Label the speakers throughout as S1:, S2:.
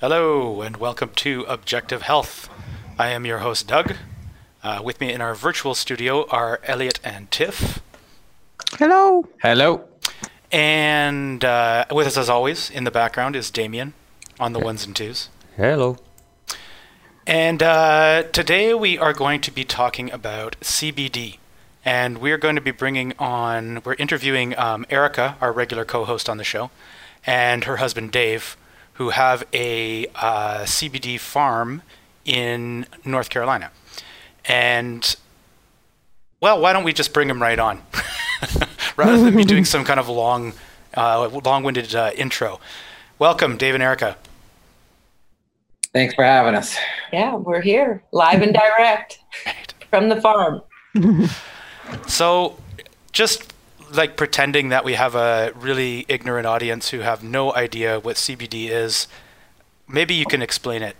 S1: Hello, and welcome to Objective Health. I am your host, Doug. Uh, with me in our virtual studio are Elliot and Tiff.
S2: Hello.
S3: Hello.
S1: And uh, with us, as always, in the background is Damien on the ones and twos.
S3: Hello.
S1: And uh, today we are going to be talking about CBD. And we're going to be bringing on, we're interviewing um, Erica, our regular co host on the show, and her husband Dave, who have a uh, CBD farm in North Carolina. And, well, why don't we just bring them right on? Rather than me doing some kind of long, uh, long winded uh, intro. Welcome, Dave and Erica.
S4: Thanks for having us.
S2: Yeah, we're here live and direct from the farm.
S1: So, just like pretending that we have a really ignorant audience who have no idea what CBD is, maybe you can explain it.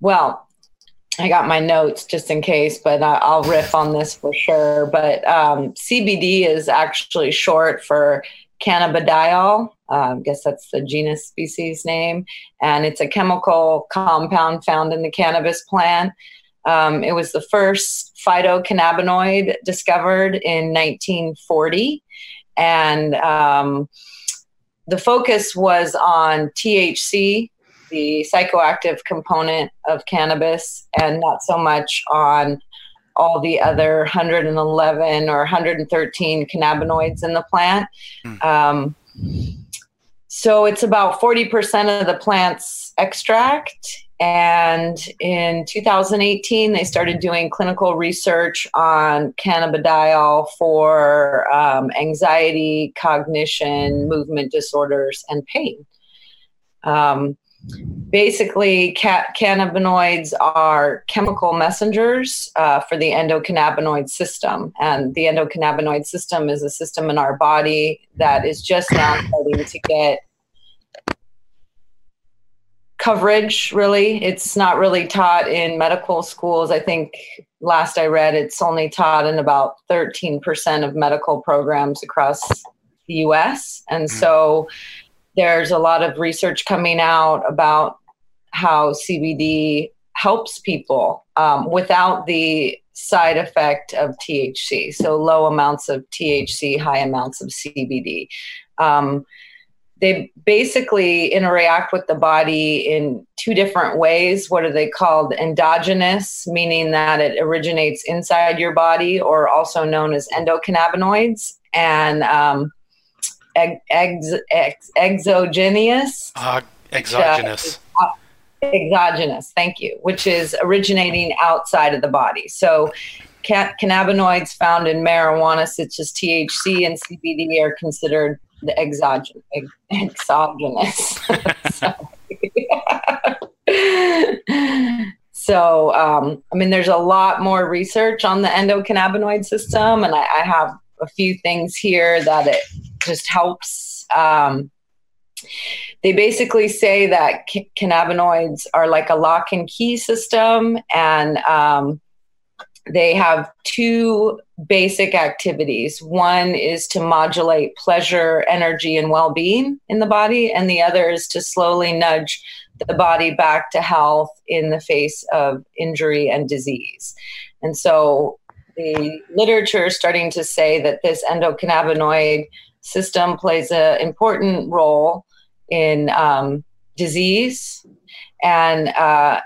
S2: Well, I got my notes just in case, but uh, I'll riff on this for sure. But um, CBD is actually short for cannabidiol. Uh, I guess that's the genus species name. And it's a chemical compound found in the cannabis plant. Um, it was the first phytocannabinoid discovered in 1940. And um, the focus was on THC, the psychoactive component of cannabis, and not so much on all the other 111 or 113 cannabinoids in the plant. Mm. Um, so it's about 40% of the plant's extract. And in 2018, they started doing clinical research on cannabidiol for um, anxiety, cognition, movement disorders, and pain. Um, basically ca- cannabinoids are chemical messengers uh, for the endocannabinoid system and the endocannabinoid system is a system in our body that is just now starting to get coverage really it's not really taught in medical schools i think last i read it's only taught in about 13% of medical programs across the us and mm-hmm. so there's a lot of research coming out about how CBD helps people um, without the side effect of THC. So low amounts of THC, high amounts of CBD. Um, they basically interact with the body in two different ways. What are they called? Endogenous, meaning that it originates inside your body, or also known as endocannabinoids. And um, ex, ex, exogenous.
S1: Uh, exogenous.
S2: Uh, exogenous, thank you, which is originating outside of the body. So, cannabinoids found in marijuana, such as THC and CBD, are considered the exogenous. exogenous. so, um, I mean, there's a lot more research on the endocannabinoid system, and I, I have a few things here that it just helps. Um, they basically say that c- cannabinoids are like a lock and key system, and um, they have two basic activities. One is to modulate pleasure, energy, and well being in the body, and the other is to slowly nudge the body back to health in the face of injury and disease. And so the literature is starting to say that this endocannabinoid system plays an important role in um, disease and uh,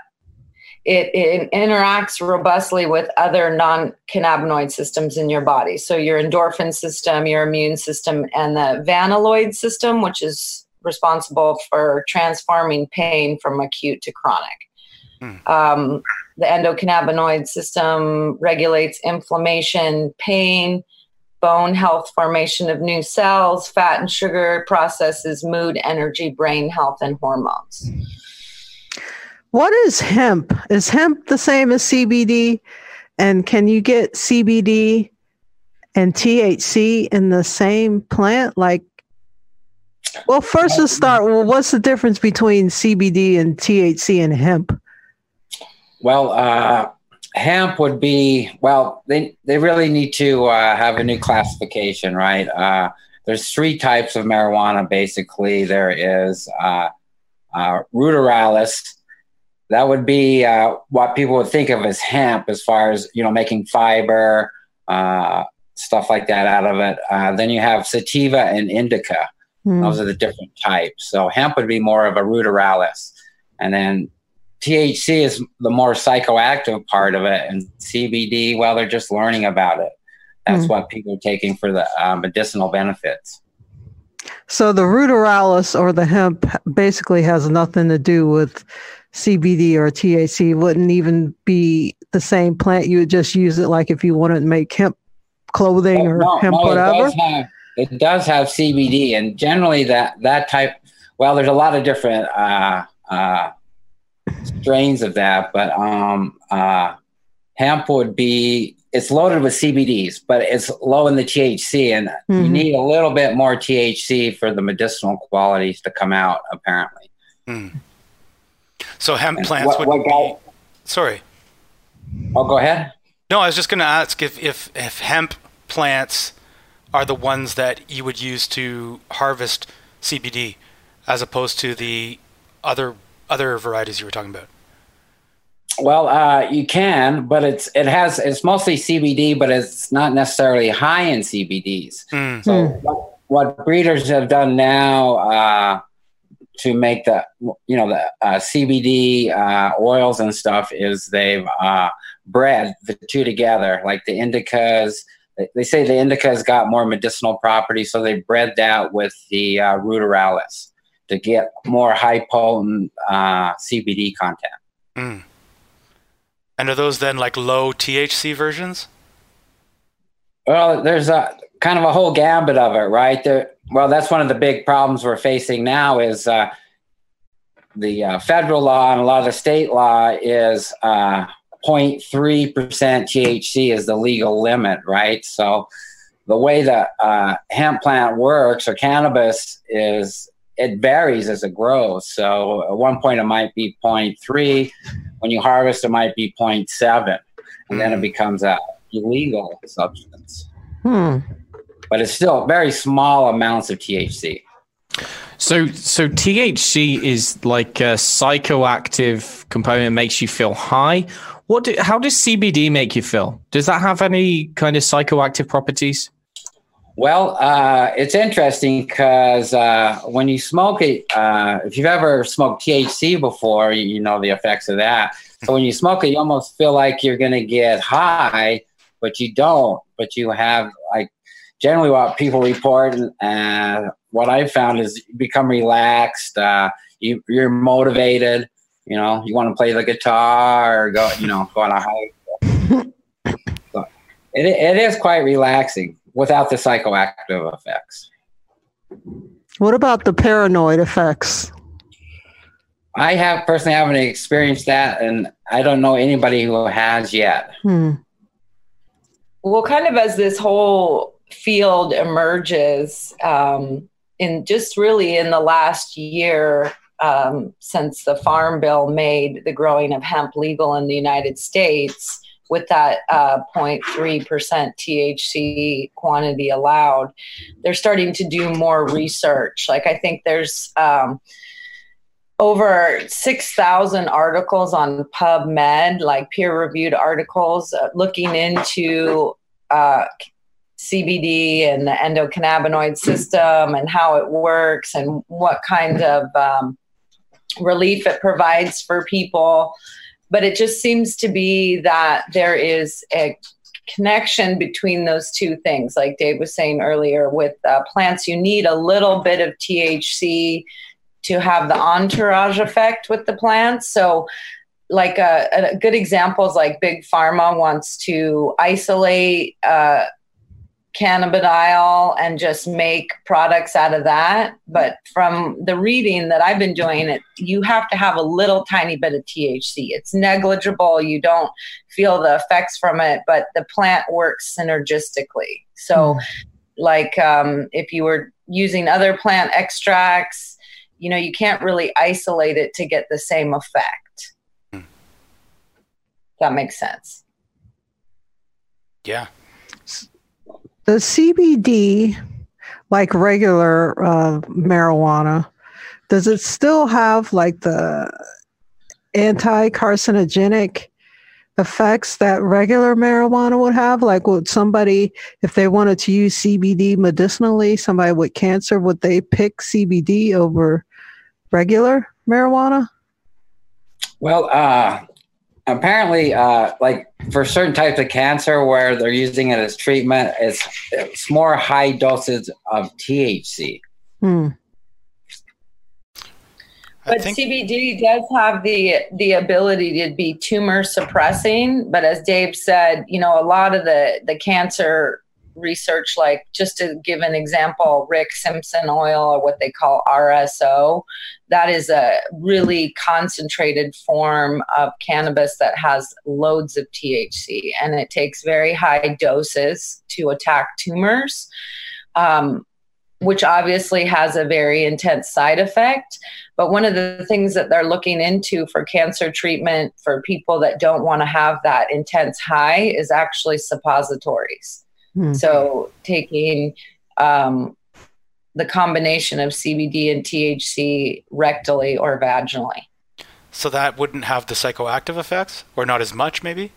S2: it, it, interacts robustly with other non cannabinoid systems in your body. So, your endorphin system, your immune system, and the vanilloid system, which is responsible for transforming pain from acute to chronic. Hmm. Um, the endocannabinoid system regulates inflammation, pain, bone health, formation of new cells, fat and sugar processes, mood, energy, brain health, and hormones.
S5: What is hemp? Is hemp the same as CBD? And can you get CBD and THC in the same plant? Like, well, first let's start. Well, what's the difference between CBD and THC and hemp?
S4: Well, uh, hemp would be well they they really need to uh, have a new classification right uh, there's three types of marijuana basically. There is uh, uh, ruderalis. That would be uh, what people would think of as hemp, as far as you know, making fiber, uh, stuff like that out of it. Uh, then you have sativa and indica. Mm. Those are the different types. So hemp would be more of a ruderalis, and then THC is the more psychoactive part of it, and CBD, well, they're just learning about it. That's mm. what people are taking for the uh, medicinal benefits.
S5: So the ruderalis or the hemp basically has nothing to do with CBD or THC. It wouldn't even be the same plant. You would just use it like if you wanted to make hemp clothing oh, or no, hemp no, whatever.
S4: It does, have, it does have CBD, and generally that that type. Well, there's a lot of different uh, uh, strains of that, but um, uh, hemp would be it's loaded with CBDs, but it's low in the THC, and mm-hmm. you need a little bit more THC for the medicinal qualities to come out. Apparently.
S1: Mm. So hemp and plants what, would what be. Sorry.
S4: Oh, go ahead.
S1: No, I was just going to ask if, if if hemp plants are the ones that you would use to harvest CBD, as opposed to the other other varieties you were talking about?
S4: Well, uh, you can, but it's it has it's mostly CBD, but it's not necessarily high in CBDs. Mm. So mm. What, what, breeders have done now uh, to make the you know the uh, CBD uh, oils and stuff is they've uh, bred the two together, like the indicas. They say the indicas got more medicinal properties, so they bred that with the uh, ruderalis to get more high potent uh, CBD content. Mm.
S1: And are those then like low THC versions?
S4: Well, there's a kind of a whole gambit of it, right? There, well, that's one of the big problems we're facing now is uh, the uh, federal law and a lot of the state law is uh, 0.3% THC is the legal limit, right? So the way the uh, hemp plant works or cannabis is it varies as it grows. So at one point it might be 0.3. When you harvest, it might be 0.7, and then it hmm. becomes a illegal substance. Hmm. But it's still very small amounts of THC.
S3: So, so THC is like a psychoactive component, makes you feel high. What? Do, how does CBD make you feel? Does that have any kind of psychoactive properties?
S4: Well, uh, it's interesting because uh, when you smoke it, uh, if you've ever smoked THC before, you, know the effects of that. So when you smoke it, you almost feel like you're going to get high, but you don't. But you have like generally what people report and uh, what I've found is you become relaxed. Uh, you, you're motivated. You know, you want to play the guitar or go, you know, go on a hike. so it, it is quite relaxing without the psychoactive effects.
S5: What about the paranoid effects?
S4: I have personally haven't experienced that, and I don't know anybody who has yet. Hmm.
S2: Well, kind of as this whole field emerges, um, in just really in the last year um, since the Farm Bill made the growing of hemp legal in the United States, with that uh, 0.3% THC quantity allowed, they're starting to do more research. Like, I think there's um, over 6,000 articles on PubMed, like peer reviewed articles, uh, looking into uh, CBD and the endocannabinoid system and how it works and what kind of um, relief it provides for people but it just seems to be that there is a connection between those two things like dave was saying earlier with uh, plants. You need a little bit of thc to have the entourage effect with the plants. So like a, uh, a good example is like big pharma wants to isolate uh, cannabidiol and just make products out of that. But from the reading that I've been doing, it you have to have a little tiny bit of THC. It's negligible. You don't feel the effects from it, but the plant works synergistically. So, mm. like um, if you were using other plant extracts, you know, you can't really isolate it to get the same effect. Mm. That makes sense.
S1: Yeah
S5: the CBD like regular uh, marijuana, does it still have like the anti carcinogenic effects that regular marijuana would have? Like, would somebody, if they wanted to use CBD medicinally, somebody with cancer, would they pick CBD over regular marijuana?
S4: Well, uh, apparently, uh, like for certain types of cancer where they're using it as treatment, it's, it's more high doses of THC.
S5: Hmm.
S2: But CBD does have the the ability to be tumor suppressing. But as Dave said, you know, a lot of the the cancer research, like just to give an example, Rick Simpson oil or what they call RSO, that is a really concentrated form of cannabis that has loads of THC and it takes very high doses to attack tumors. Um, which obviously has a very intense side effect. But one of the things that they're looking into for cancer treatment for people that don't want to have that intense high is actually suppositories. Mm-hmm. So taking um, the combination of CBD and THC rectally or vaginally.
S1: So that wouldn't have the psychoactive effects, or not as much, maybe?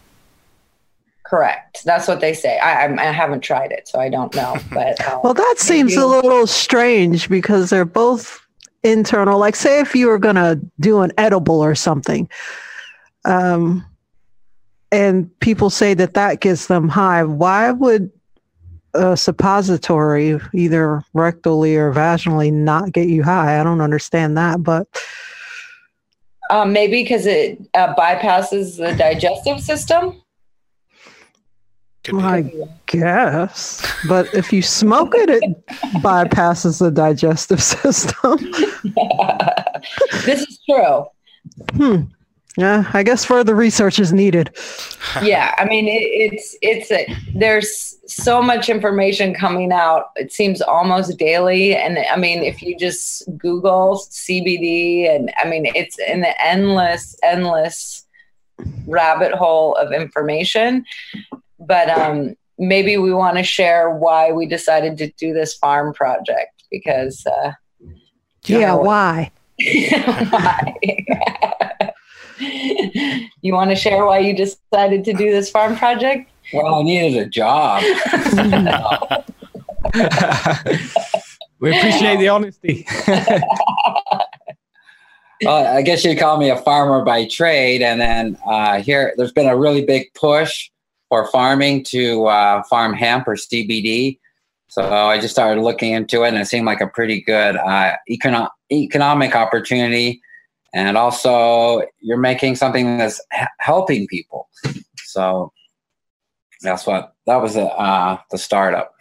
S2: Correct. That's what they say. I, I, haven't tried it, so I don't know. But
S5: um, well, that seems you, a little strange because they're both internal. Like, say, if you were going to do an edible or something, um, and people say that that gets them high, why would a suppository, either rectally or vaginally, not get you high? I don't understand that, but.
S2: Um, maybe because it uh, bypasses the digestive system.
S5: Well, I guess. But if you smoke it, it bypasses the digestive system.
S2: this is true.
S5: Hmm. Yeah, I guess further research is needed.
S2: yeah, I mean, it, it's it's a, there's so much information coming out. It seems almost daily, and I mean, if you just Google CBD, and I mean, it's an endless, endless rabbit hole of information but um, maybe we want to share why we decided to do this farm project because uh,
S5: yeah, why?
S2: why? you want to share why you decided to do this farm project?
S4: Well, I needed a job.
S3: we appreciate the honesty.
S4: well, I guess you'd call me a farmer by trade, and then uh, here there's been a really big push for farming to uh, farm hemp or CBD. So I just started looking into it, and it seemed like a pretty good uh, econo- economic opportunity. And also, you're making something that's h- helping people. So that's what that was the, uh, the startup.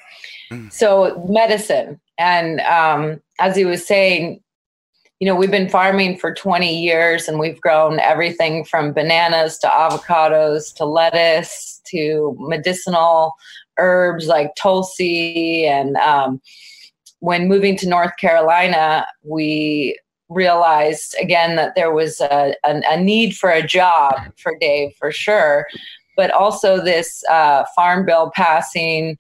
S2: So medicine, and um, as he was saying, you know, we've been farming for 20 years and we've grown everything from bananas to avocados to lettuce to medicinal herbs like tulsi. And um, when moving to North Carolina, we realized again that there was a, a, a need for a job for Dave for sure, but also this uh, farm bill passing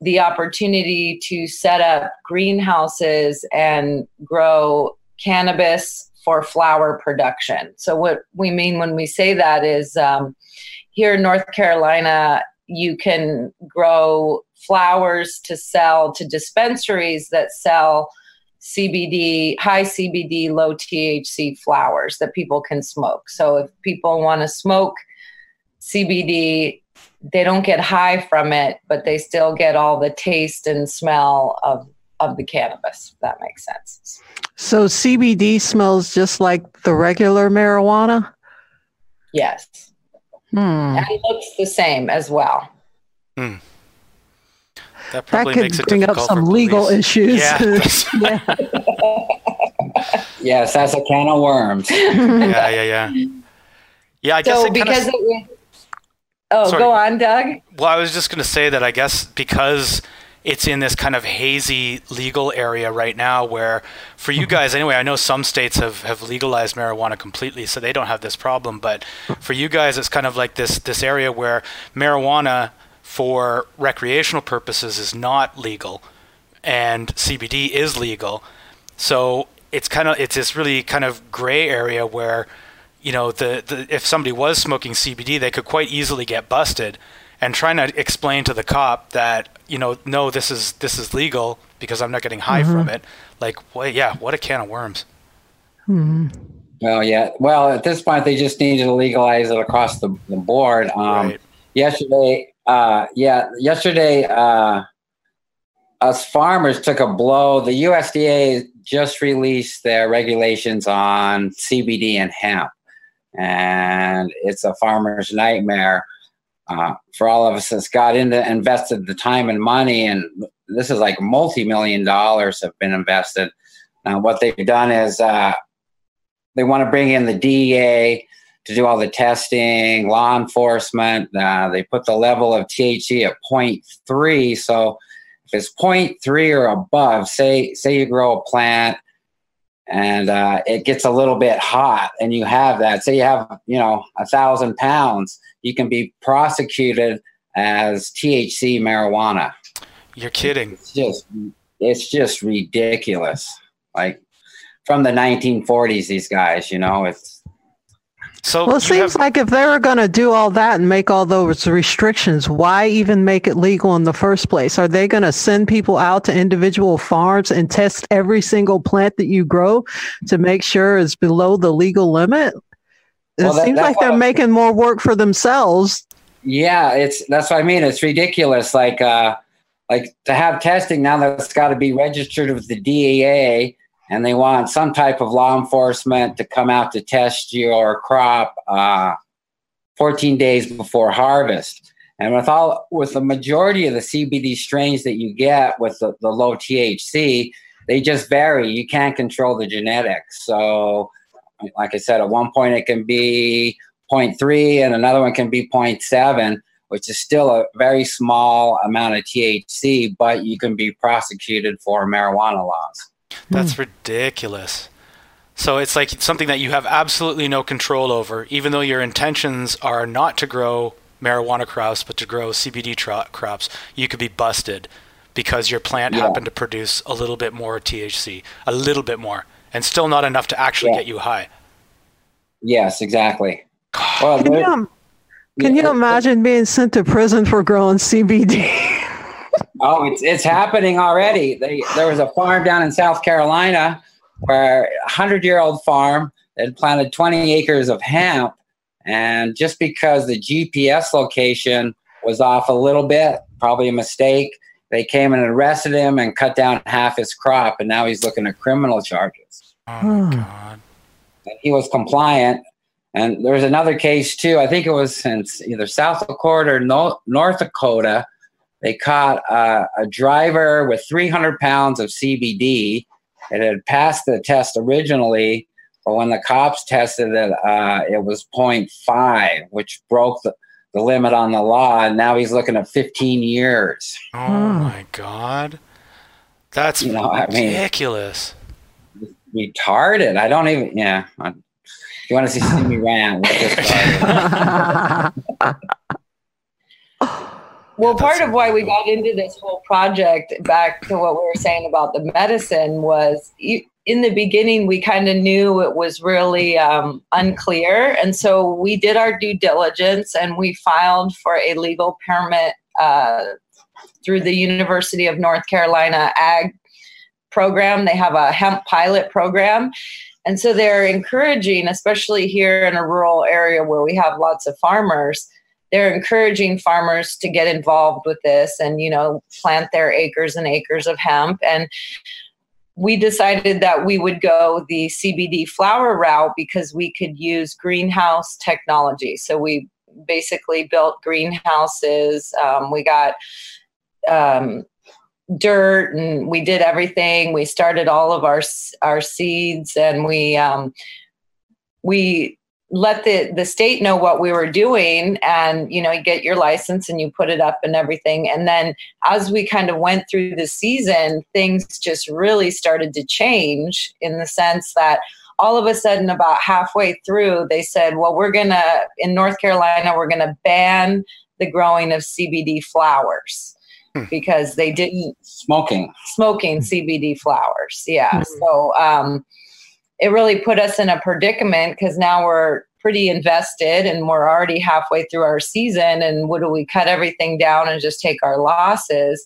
S2: the opportunity to set up greenhouses and grow cannabis for flower production. So, what we mean when we say that is um, here in North Carolina, you can grow flowers to sell to dispensaries that sell CBD, high CBD, low THC flowers that people can smoke. So, if people want to smoke CBD, they don't get high from it, but they still get all the taste and smell of, of the cannabis, if that makes sense.
S5: So CBD smells just like the regular marijuana?
S2: Yes.
S5: Hmm.
S2: And it looks the same as well.
S1: Hmm.
S5: That, that could bring up some legal issues.
S1: Yeah.
S5: yeah.
S4: yes, that's a can of worms.
S1: yeah, yeah, yeah. Yeah, I guess
S2: so because of, it was, Oh, Sorry. go on, Doug.
S1: Well, I was just going to say that I guess because it's in this kind of hazy legal area right now where for you mm-hmm. guys anyway i know some states have, have legalized marijuana completely so they don't have this problem but for you guys it's kind of like this this area where marijuana for recreational purposes is not legal and CBD is legal. So it's kind of it's this really kind of gray area where you know the, the if somebody was smoking CBD, they could quite easily get busted. And trying to explain to the cop that you know no, this is this is legal because I'm not getting high mm-hmm. from it. Like, well, yeah, what a can of worms.
S4: Hmm. Well, yeah. Well, at this point, they just needed to legalize it across the, the board. Um, right. Yesterday, uh, yeah, yesterday, uh, us farmers took a blow. The USDA just released their regulations on CBD and hemp, and it's a farmer's nightmare uh, for all of us that's got into invested the time and money. And this is like multi million dollars have been invested. Now, what they've done is uh, they want to bring in the DEA to do all the testing, law enforcement. Uh, they put the level of THC at 0.3. So if it's 0.3 or above, say say you grow a plant and uh, it gets a little bit hot, and you have that. Say you have you know a thousand pounds, you can be prosecuted as THC marijuana.
S1: You're kidding.
S4: It's just it's just ridiculous. Like from the 1940s, these guys, you know, it's
S5: so well, it seems have, like if they were going to do all that and make all those restrictions, why even make it legal in the first place? Are they going to send people out to individual farms and test every single plant that you grow to make sure it's below the legal limit? It well, that, seems like they're making more work for themselves.
S4: Yeah, it's that's what I mean. It's ridiculous. Like, uh, like to have testing now that's got to be registered with the DEA and they want some type of law enforcement to come out to test your crop uh, 14 days before harvest. And with all with the majority of the CBD strains that you get with the, the low THC, they just vary. You can't control the genetics. So, like I said, at one point it can be 0.3 and another one can be 0.7, which is still a very small amount of THC, but you can be prosecuted for marijuana laws.
S1: That's mm. ridiculous. So it's like something that you have absolutely no control over, even though your intentions are not to grow marijuana crops, but to grow CBD tra- crops. You could be busted because your plant yeah. happened to produce a little bit more THC, a little bit more, and still not enough to actually yeah. get you high.
S4: Yes, exactly.
S5: Well, can, you, can you imagine being sent to prison for growing CBD?
S4: oh, it's it's happening already. They, there was a farm down in South Carolina where a hundred year old farm had planted 20 acres of hemp, and just because the GPS location was off a little bit, probably a mistake, they came and arrested him and cut down half his crop, and now he's looking at criminal charges.
S1: Oh my hmm. god!
S4: And he was compliant. And there was another case too. I think it was in either South Dakota or North Dakota they caught uh, a driver with 300 pounds of CBD. It had passed the test originally, but when the cops tested it, uh, it was 0.5, which broke the, the limit on the law. And now he's looking at 15 years.
S1: Oh my God. That's you know, ridiculous.
S4: I mean, retarded. I don't even, yeah. I, you want to see, see me rant?
S2: Well, part of why we got into this whole project, back to what we were saying about the medicine, was in the beginning, we kind of knew it was really um, unclear. And so we did our due diligence and we filed for a legal permit uh, through the University of North Carolina Ag program. They have a hemp pilot program. And so they're encouraging, especially here in a rural area where we have lots of farmers, they're encouraging farmers to get involved with this and you know plant their acres and acres of hemp and we decided that we would go the CBD flower route because we could use greenhouse technology. So we basically built greenhouses. Um, we got um, dirt and we did everything. We started all of our our seeds and we um, we let the the state know what we were doing and you know you get your license and you put it up and everything and then as we kind of went through the season things just really started to change in the sense that all of a sudden about halfway through they said well we're going to in North Carolina we're going to ban the growing of CBD flowers hmm. because they didn't
S4: smoking
S2: smoking CBD flowers. Yeah, hmm. so um, it really put us in a predicament because now we're pretty invested and we're already halfway through our season. And what do we cut everything down and just take our losses?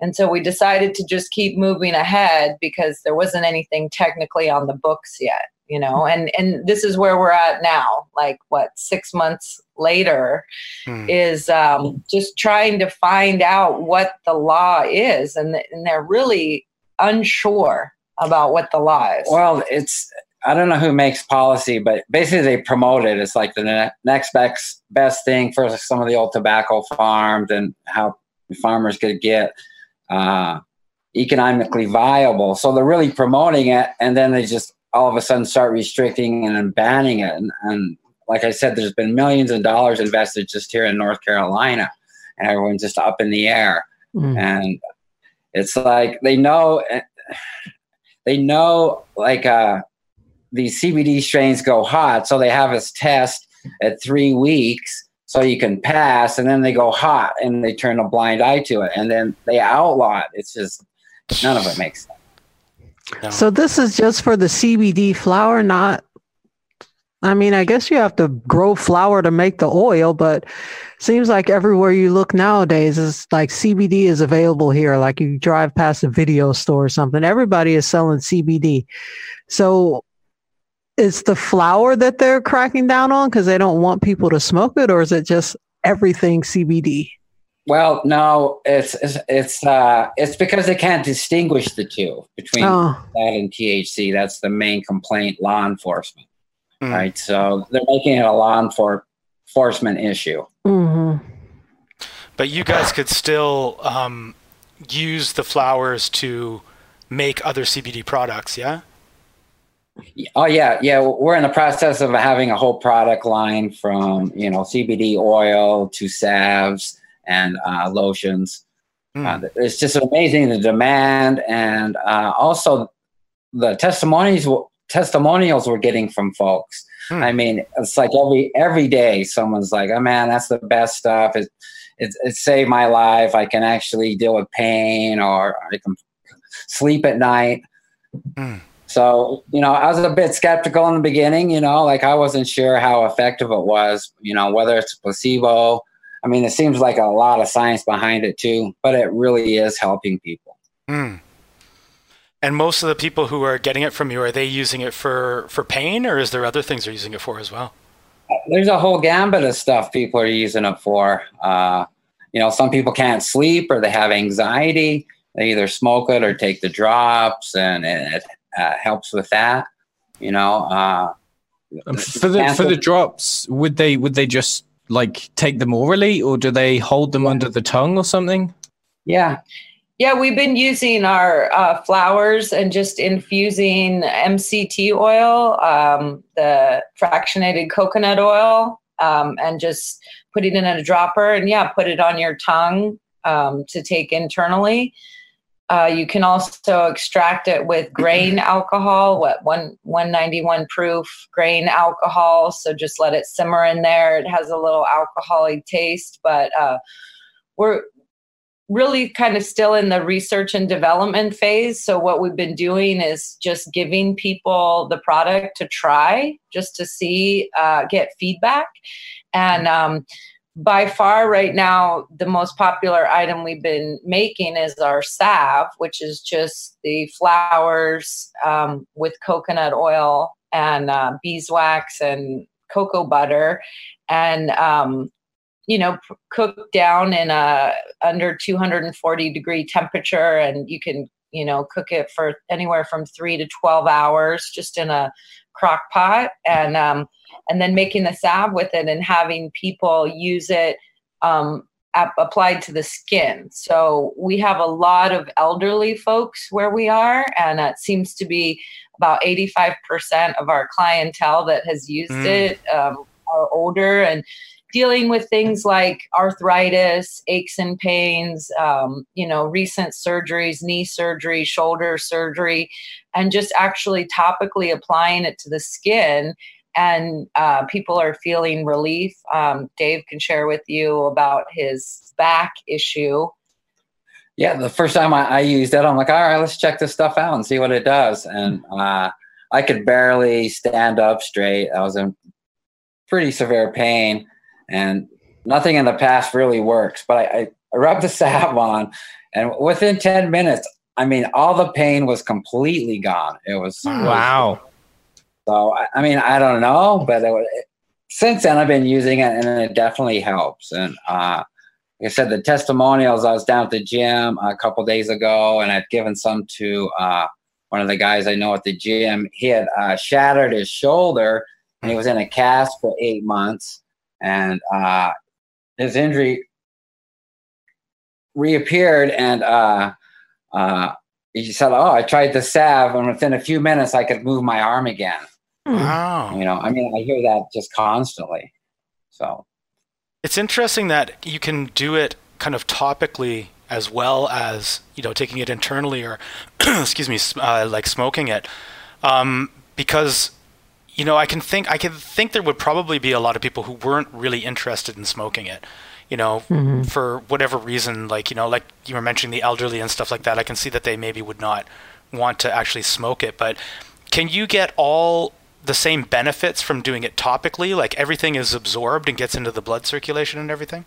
S2: And so we decided to just keep moving ahead because there wasn't anything technically on the books yet, you know. And and this is where we're at now, like what six months later, hmm. is um, just trying to find out what the law is, and and they're really unsure about what the law is.
S4: Well, it's I don't know who makes policy, but basically they promote it. It's like the ne- next best best thing for some of the old tobacco farms and how farmers could get uh, economically viable. So they're really promoting it, and then they just all of a sudden start restricting and banning it. And, and like I said, there's been millions of dollars invested just here in North Carolina, and everyone's just up in the air. Mm. And it's like they know, they know, like uh, these CBD strains go hot, so they have us test at three weeks so you can pass and then they go hot and they turn a blind eye to it and then they outlaw it it's just none of it makes sense
S5: no. so this is just for the cbd flower not i mean i guess you have to grow flower to make the oil but seems like everywhere you look nowadays is like cbd is available here like you drive past a video store or something everybody is selling cbd so is the flower that they're cracking down on because they don't want people to smoke it, or is it just everything CBD?
S4: Well, no, it's it's it's, uh, it's because they can't distinguish the two between oh. that and THC. That's the main complaint, law enforcement, mm. right? So they're making it a law enforcement issue.
S5: Mm-hmm.
S1: But you guys could still um, use the flowers to make other CBD products, yeah?
S4: Oh yeah, yeah. We're in the process of having a whole product line from you know CBD oil to salves and uh, lotions. Mm. Uh, it's just amazing the demand and uh, also the testimonies testimonials we're getting from folks. Mm. I mean, it's like every every day someone's like, "Oh man, that's the best stuff." It, it, it saved my life. I can actually deal with pain, or I can sleep at night. Mm. So, you know, I was a bit skeptical in the beginning, you know, like I wasn't sure how effective it was, you know, whether it's placebo. I mean, it seems like a lot of science behind it too, but it really is helping people.
S1: Mm. And most of the people who are getting it from you, are they using it for, for pain or is there other things they're using it for as well?
S4: There's a whole gambit of stuff people are using it for. Uh, you know, some people can't sleep or they have anxiety. They either smoke it or take the drops, and, and it uh, helps with that. You know, uh,
S3: um, for the for the drops, would they would they just like take them orally, or do they hold them under the tongue or something?
S4: Yeah,
S2: yeah, we've been using our uh, flowers and just infusing MCT oil, um, the fractionated coconut oil, um, and just put it in a dropper and yeah, put it on your tongue um, to take internally. Uh, you can also extract it with grain alcohol, what one 191 proof grain alcohol. So just let it simmer in there. It has a little alcoholic taste, but uh, we're really kind of still in the research and development phase. So what we've been doing is just giving people the product to try, just to see, uh, get feedback, and um, by far right now the most popular item we've been making is our salve which is just the flowers um, with coconut oil and uh, beeswax and cocoa butter and um, you know p- cooked down in a under 240 degree temperature and you can you know cook it for anywhere from three to 12 hours just in a crock pot and um, and then making the salve with it and having people use it um, ap- applied to the skin. So we have a lot of elderly folks where we are, and it seems to be about 85% of our clientele that has used mm. it um, are older and dealing with things like arthritis, aches and pains, um, you know, recent surgeries, knee surgery, shoulder surgery, and just actually topically applying it to the skin and uh, people are feeling relief. Um, Dave can share with you about his back issue.
S4: yeah, the first time I, I, used it, I'm like, all right, let's check this stuff out and see what it does. And uh, I could barely stand up straight. I was in pretty severe pain, and nothing in the past really works. But I, I, I rubbed the salve on, and within 10 minutes, I mean, all the pain was completely gone. It was
S3: wow.
S4: So I, I mean, I don't know, but it, it, since then I've been using it, and it definitely helps. And uh, like I said, the testimonials. I was down at the gym a couple days ago, and I've given some to uh, one of the guys I know at the gym. He had uh, shattered his shoulder, and he was in a cast for eight months, and uh, his injury reappeared, and uh, uh, he said, "Oh, I tried the salve, and within a few minutes, I could move my arm again."
S1: Wow!
S4: You know, I mean, I hear that just constantly. So
S1: it's interesting that you can do it kind of topically as well as you know taking it internally or excuse me uh, like smoking it um, because you know I can think I can think there would probably be a lot of people who weren't really interested in smoking it you know mm-hmm. for whatever reason like you know like you were mentioning the elderly and stuff like that I can see that they maybe would not want to actually smoke it but can you get all the same benefits from doing it topically? Like everything is absorbed and gets into the blood circulation and everything?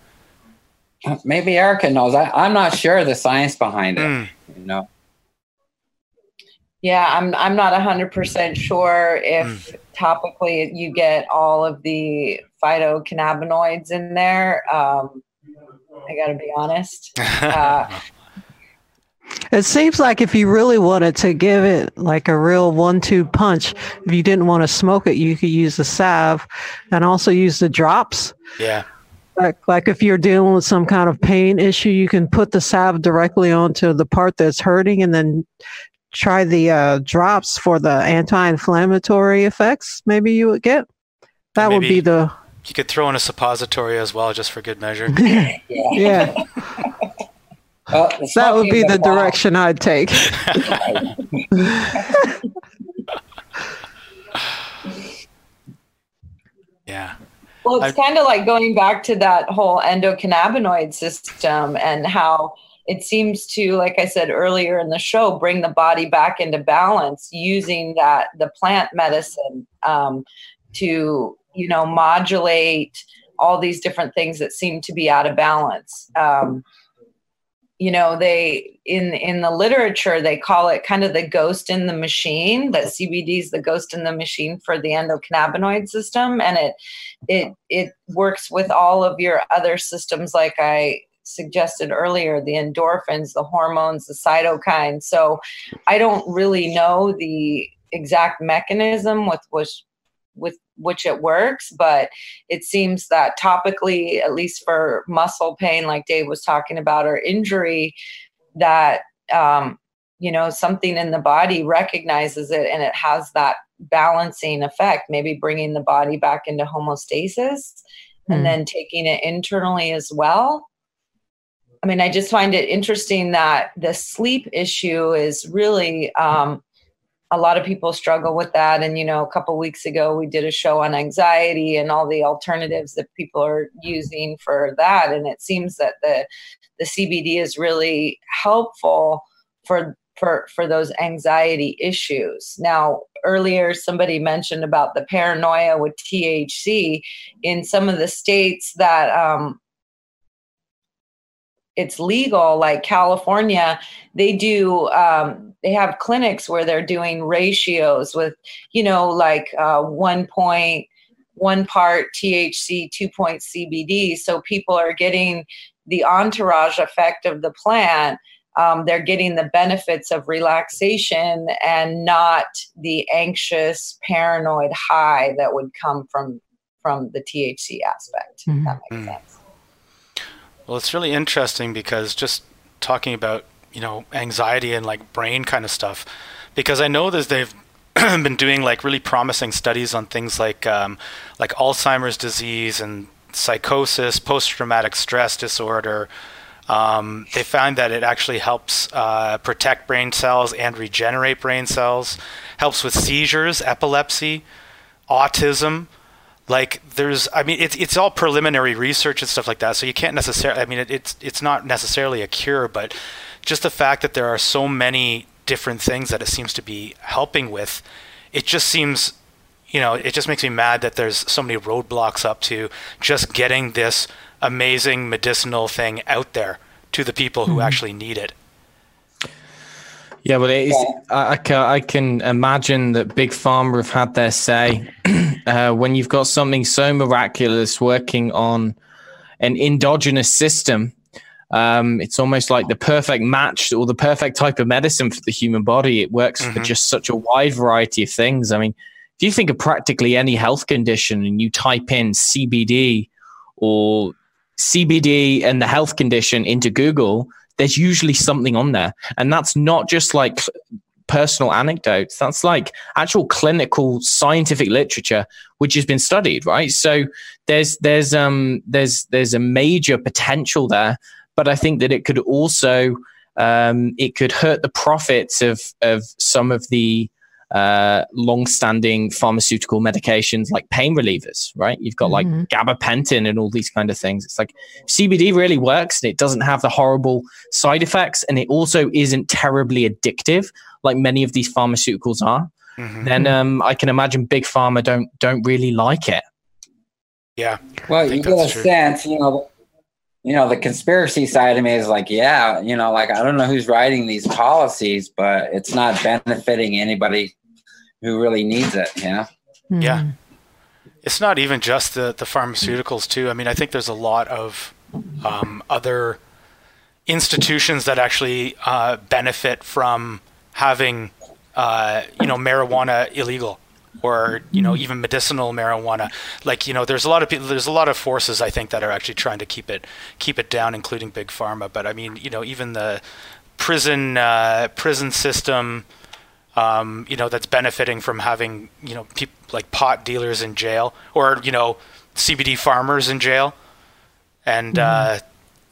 S4: Maybe Erica knows. I, am not sure the science behind it. Mm. You know.
S2: Yeah, I'm I'm not hundred percent sure if mm. topically you get all of the phytocannabinoids in there. Um, I got to be honest. Uh,
S5: it seems like if you really wanted to give it like a real one-two punch, if you didn't want to smoke it, you could use the salve and also use the drops.
S1: Yeah.
S5: Like, like if you're dealing with some kind of pain issue, you can put the salve directly onto the part that's hurting and then try the uh, drops for the anti-inflammatory effects maybe you would get. That maybe would be the...
S1: You could throw in a suppository as well, just for good measure.
S5: yeah. Uh, that would be the direction I'd take.
S1: yeah.
S2: Well, it's kind of like going back to that whole endocannabinoid system and how it seems to, like I said earlier in the show, bring the body back into balance using that the plant medicine um, to, you know, modulate all these different things that seem to be out of balance. Um, you know they in in the literature they call it kind of the ghost in the machine that cbd is the ghost in the machine for the endocannabinoid system and it it it works with all of your other systems like i suggested earlier the endorphins the hormones the cytokines so i don't really know the exact mechanism with which with which it works, but it seems that topically, at least for muscle pain, like Dave was talking about, or injury, that um, you know something in the body recognizes it and it has that balancing effect, maybe bringing the body back into homeostasis, mm. and hmm. then taking it internally as well. I mean, I just find it interesting that the sleep issue is really um, a lot of people struggle with that. And you know a couple weeks ago we did a show on anxiety and all the alternatives that people are using for that. And it seems that the the CBD is really helpful for for for those anxiety issues. Now earlier somebody mentioned about the paranoia with THC in some of the states that um, it's legal like california they do um, they have clinics where they're doing ratios with you know like uh, one point one part thc two point cbd so people are getting the entourage effect of the plant um, they're getting the benefits of relaxation and not the anxious paranoid high that would come from from the thc aspect mm-hmm. that makes mm. sense
S1: well, it's really interesting because just talking about you know anxiety and like brain kind of stuff, because I know that they've been doing like really promising studies on things like um, like Alzheimer's disease and psychosis, post-traumatic stress disorder. Um, they found that it actually helps uh, protect brain cells and regenerate brain cells, helps with seizures, epilepsy, autism like there's i mean it's it's all preliminary research and stuff like that so you can't necessarily i mean it, it's it's not necessarily a cure but just the fact that there are so many different things that it seems to be helping with, it just seems, you know, it just makes me mad that there's so many roadblocks up to just getting this amazing medicinal thing out there to the people who mm-hmm. actually need it.
S3: Yeah, well, it is, I, I, can, I can imagine that Big Pharma have had their say. uh, when you've got something so miraculous working on an endogenous system, um, it's almost like the perfect match or the perfect type of medicine for the human body. It works mm-hmm. for just such a wide variety of things. I mean, if you think of practically any health condition and you type in CBD or CBD and the health condition into Google, there's usually something on there. And that's not just like personal anecdotes. That's like actual clinical scientific literature which has been studied, right? So there's there's um there's there's a major potential there, but I think that it could also um, it could hurt the profits of of some of the uh, long-standing pharmaceutical medications like pain relievers, right? You've got mm-hmm. like gabapentin and all these kind of things. It's like CBD really works and it doesn't have the horrible side effects and it also isn't terribly addictive like many of these pharmaceuticals are. Mm-hmm. Then um, I can imagine big pharma don't don't really like it.
S1: Yeah.
S4: Well, you get a true. sense, you know, you know, the conspiracy side of me is like, yeah, you know, like I don't know who's writing these policies, but it's not benefiting anybody who really needs it. Yeah.
S1: Mm-hmm. Yeah. It's not even just the, the pharmaceuticals too. I mean, I think there's a lot of um, other institutions that actually uh, benefit from having, uh, you know, marijuana illegal or you know even medicinal marijuana like you know there's a lot of people there's a lot of forces i think that are actually trying to keep it keep it down including big pharma but i mean you know even the prison uh, prison system um, you know, that's benefiting from having, you know, people like pot dealers in jail or, you know, CBD farmers in jail and mm-hmm. uh,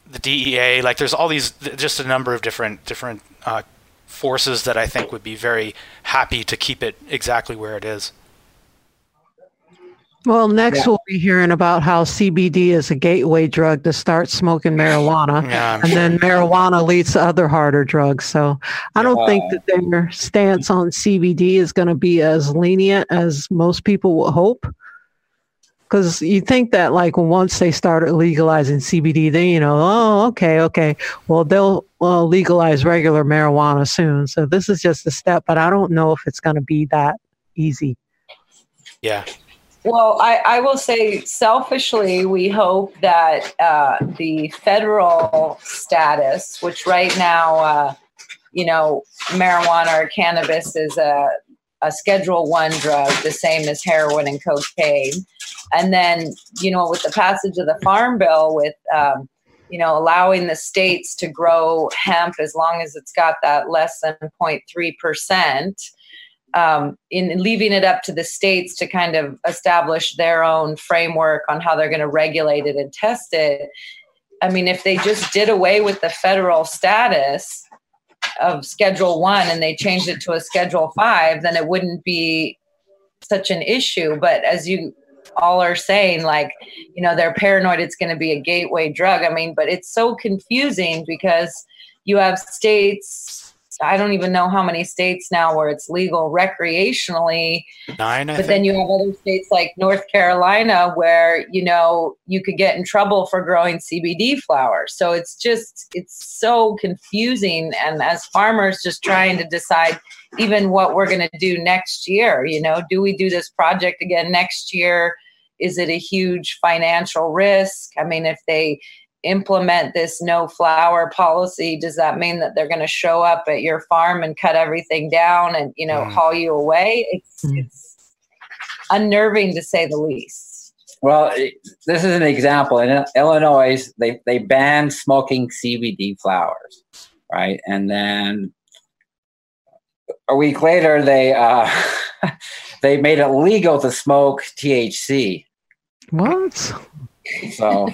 S1: the DEA. Like there's all these, just a number of different, different uh, forces that I think would be very happy to keep it exactly where it is.
S5: Well, next yeah. we'll be hearing about how CBD is a gateway drug to start smoking marijuana, yeah, and sure. then marijuana leads to other harder drugs. So I don't think that their stance on CBD is going to be as lenient as most people would hope. Because you think that like once they started legalizing CBD, then you know, oh, okay, okay, well they'll well, legalize regular marijuana soon. So this is just a step, but I don't know if it's going to be that easy.
S1: Yeah,
S2: well, I, I, will say selfishly, we hope that uh, the federal status, which right now, uh, you know, marijuana or cannabis is a, a Schedule One drug, the same as heroin and cocaine, and then you know, with the passage of the Farm Bill, with um, you know, allowing the states to grow hemp as long as it's got that less than 0.3 percent um, in leaving it up to the states to kind of establish their own framework on how they're going to regulate it and test it. I mean, if they just did away with the federal status of Schedule One and they changed it to a Schedule Five, then it wouldn't be such an issue. But as you all are saying, like, you know, they're paranoid it's going to be a gateway drug. I mean, but it's so confusing because you have states I don't even know how many states now where it's legal recreationally.
S1: Nine.
S2: I but think. then you have other states like North Carolina where you know you could get in trouble for growing CBD flowers. So it's just it's so confusing, and as farmers, just trying to decide even what we're going to do next year. You know, do we do this project again next year? Is it a huge financial risk? I mean, if they implement this no flower policy does that mean that they're going to show up at your farm and cut everything down and you know mm. haul you away it's mm. it's unnerving to say the least
S4: well this is an example in illinois they they banned smoking cbd flowers right and then a week later they uh they made it legal to smoke thc
S5: what
S4: so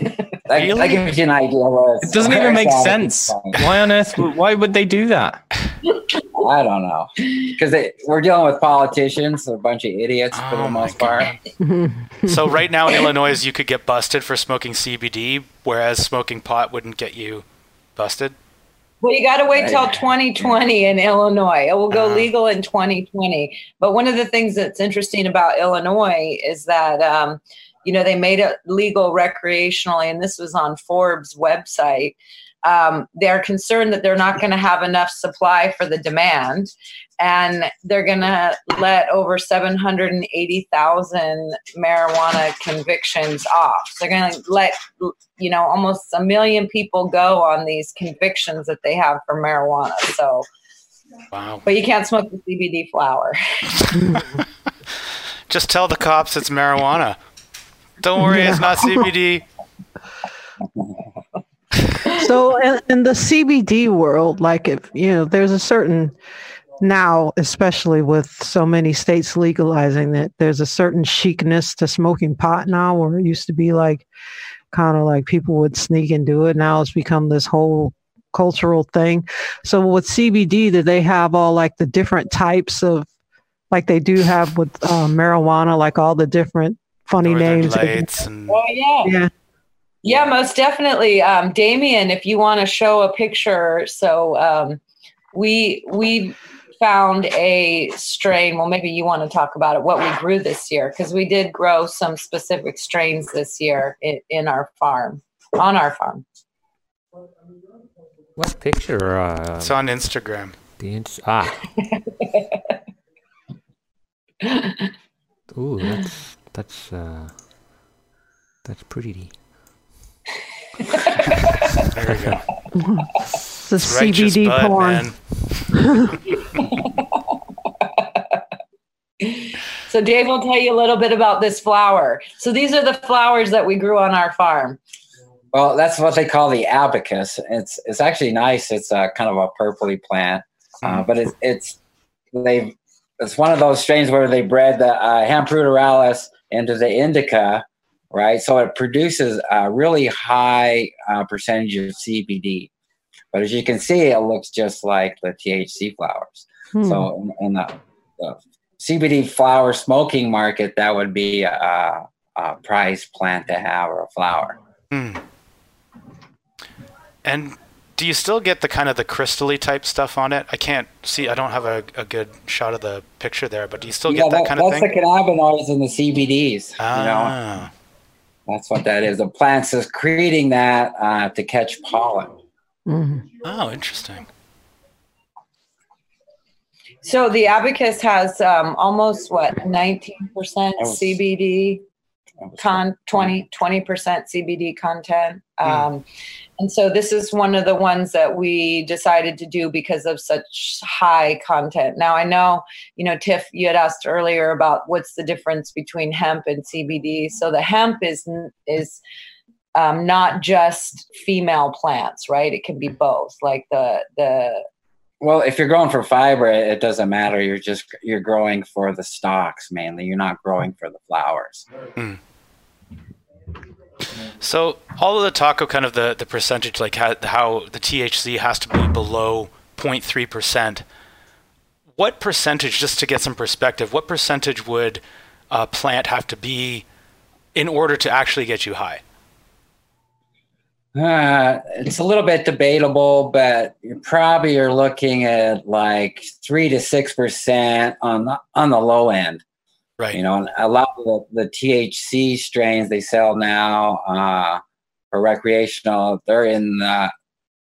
S4: that, really? that, gives you an idea.
S3: It doesn't even make sense. Why on earth? Why would they do that?
S4: I don't know. Because we're dealing with politicians, a bunch of idiots oh for the oh most part.
S1: so right now in Illinois, you could get busted for smoking CBD, whereas smoking pot wouldn't get you busted.
S2: Well, you got to wait till 2020 in Illinois. It will go
S1: Uh-huh.
S2: legal in 2020. But one of the things that's interesting about Illinois is that, um, you know, they made it legal recreationally, and this was on Forbes' website. Um, they're concerned that they're not going to have enough supply for the demand, and they're going to let over 780,000 marijuana convictions off. So they're going to let you know almost a million people go on these convictions that they have for marijuana so
S1: Wow.
S2: but you can't smoke the cbd flower
S1: Just tell the cops it's marijuana. Don't worry, it's not CBD.
S5: so in, in the CBD world, like if you know, there's a certain now, especially with so many states legalizing it, there's a certain chicness to smoking pot now, where it used to be like kind of like people would sneak and do it. Now it's become this whole cultural thing. So with CBD, do they have all like the different types of like they do have with uh, marijuana, like all the different funny
S1: Northern
S5: names?
S1: Lights and
S2: oh yeah
S5: Yeah.
S2: yeah most definitely um, damien if you want to show a picture so um, we we found a strain well maybe you want to talk about it what we grew this year because we did grow some specific strains this year in, in our farm on our farm
S6: What picture? Uh,
S1: it's on Instagram.
S6: the ins- ah. Ooh, that's that's uh, that's pretty.
S1: There we go.
S5: It's the
S1: It's
S5: CBD
S1: bud,
S5: porn.
S1: man.
S2: So Dave will tell you a little bit about this flower. So these are the flowers that we grew on our farm.
S4: Well, that's what they call the abacus. It's it's actually nice. It's a kind of a purpley plant, uh, but it's it's they it's one of those strains where they bred the uh, Hemp ruderalis into the indica, right? So it produces a really high uh, percentage of CBD. But as you can see, it looks just like the THC flowers.
S5: Hmm.
S4: So in, in the, the CBD flower smoking market, that would be a, a prize plant to have or a flower.
S1: Hmm. And do you still get the kind of the crystally type stuff on it? I can't see. I don't have a, a good shot of the picture there, but do you still
S4: yeah,
S1: get that,
S4: that-
S1: kind of thing?
S4: that's
S1: thing?
S4: the cannabinoids and the CBDs. You know,
S1: ah,
S4: that's what that is. The plant's secreting that uh, to catch pollen.
S5: Mhm.
S1: oh, interesting.
S2: So the abacus has um, almost what 19% CBD con 20 20% CBD content. Um, and so this is one of the ones that we decided to do because of such high content. Now I know, you know, Tiff, you had asked earlier about what's the difference between hemp and CBD. So the hemp is is um, not just female plants, right? It can be both. Like the the
S4: Well, if you're growing for fiber, it it doesn't matter. You're just you're growing for the stalks mainly. You're not growing for the flowers.
S1: So all of the talk of kind of the, the percentage, like how, how the THC has to be below 0.3 percent. What percentage, just to get some perspective, what percentage would a plant have to be in order to actually get you high?
S4: Uh, it's a little bit debatable, but you probably are looking at like three to six percent on the on the low end.
S1: Right.
S4: You know, and a lot of the, the THC strains they sell now uh, for recreational, they're in the,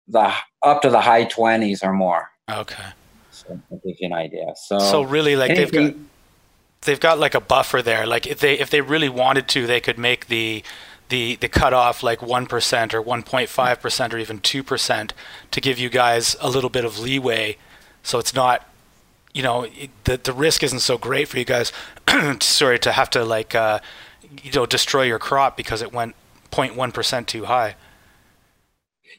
S4: the up to the high twenties or more.
S1: Okay.
S4: So that gives you an idea. So,
S1: So really, like they've got they've got like a buffer there. Like if they if they really wanted to, they could make the the the cutoff like one percent or one point five percent or even two percent to give you guys a little bit of leeway, so it's not, you know, it, the the risk isn't so great for you guys. sorry to have to like uh, you know destroy your crop because it went 0.1 percent too high.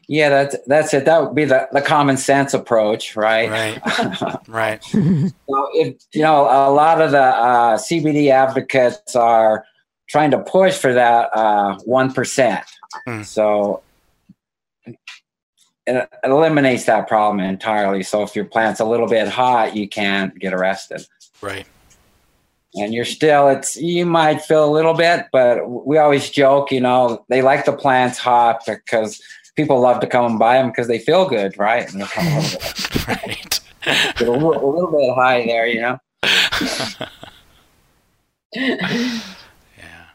S4: yeah, that's that's it. That would be the, the common sense approach, right?
S1: Right. Right.
S4: So if you know, a lot of the uh, CBD advocates are trying to push for that uh, one
S1: Hmm.
S4: So it eliminates that problem entirely. So if your plant's a little bit hot, you can't get arrested,
S1: Right.
S4: and you're still. It's you might feel a little bit, but we always joke. You know, they like the plants hot because people love to come and buy them because they feel good, right? And they're coming
S1: right.
S4: a little, a little bit high there, you know.
S1: Yeah.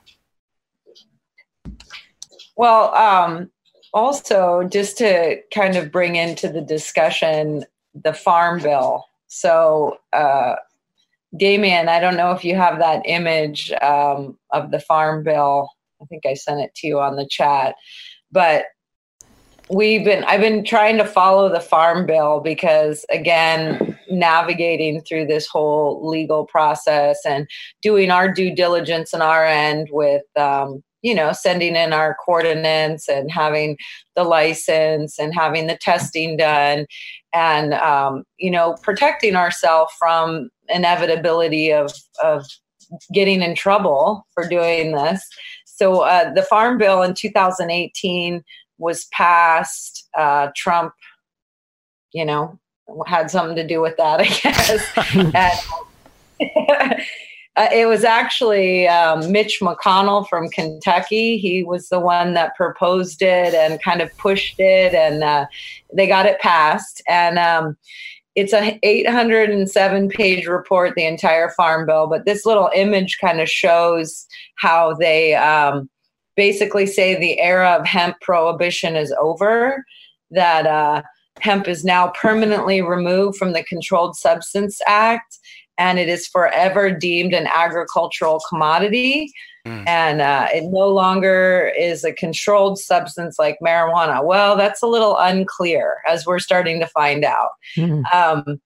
S2: Well, um, also, just to kind of bring into the discussion the farm bill. So, uh, Damien, I don't know if you have that image um, of the farm bill. I think I sent it to you on the chat, but we've been I've been trying to follow the farm bill because again, navigating through this whole legal process and doing our due diligence on our end with um, you know sending in our coordinates and having the license and having the testing done and um, you know protecting ourselves from inevitability of of getting in trouble for doing this. So uh, the farm bill in 2018 was passed uh, trump you know had something to do with that i guess. And, Uh, it was actually um, Mitch McConnell from Kentucky. He was the one that proposed it and kind of pushed it, and uh, they got it passed. And um, it's a 807 page report, the entire farm bill. But this little image kind of shows how they um, basically say the era of hemp prohibition is over. That uh, hemp is now permanently removed from the Controlled Substance Act and it is forever deemed an agricultural commodity. Mm. And uh, it no longer is a controlled substance like marijuana. Well, that's a little unclear as we're starting to find out. Mm. Um,